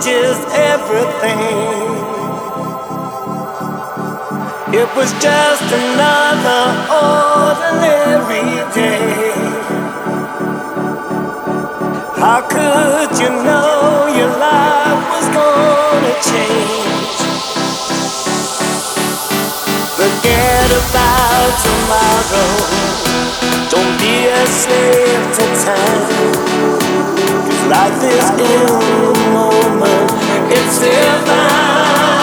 changes everything. It was just another ordinary day. How could you know your life was gonna change? Forget about tomorrow. Don't be a slave to time. Life is in the moment. It's divine.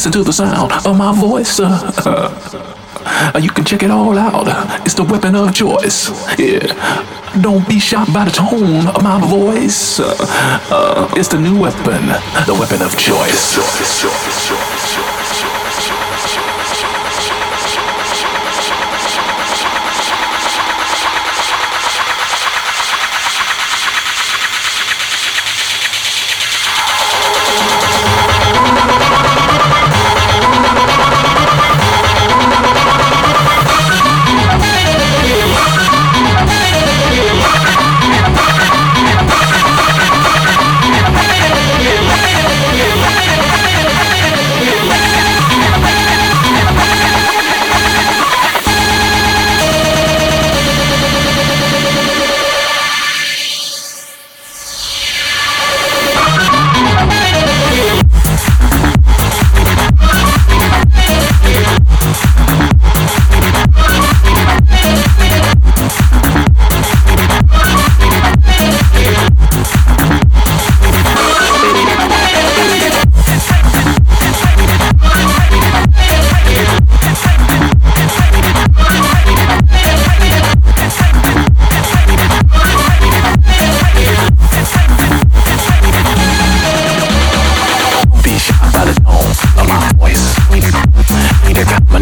Listen to the sound of my voice. Uh, you can check it all out. It's the weapon of choice. Yeah. Don't be shocked by the tone of my voice. Uh, it's the new weapon, the weapon of choice.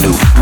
The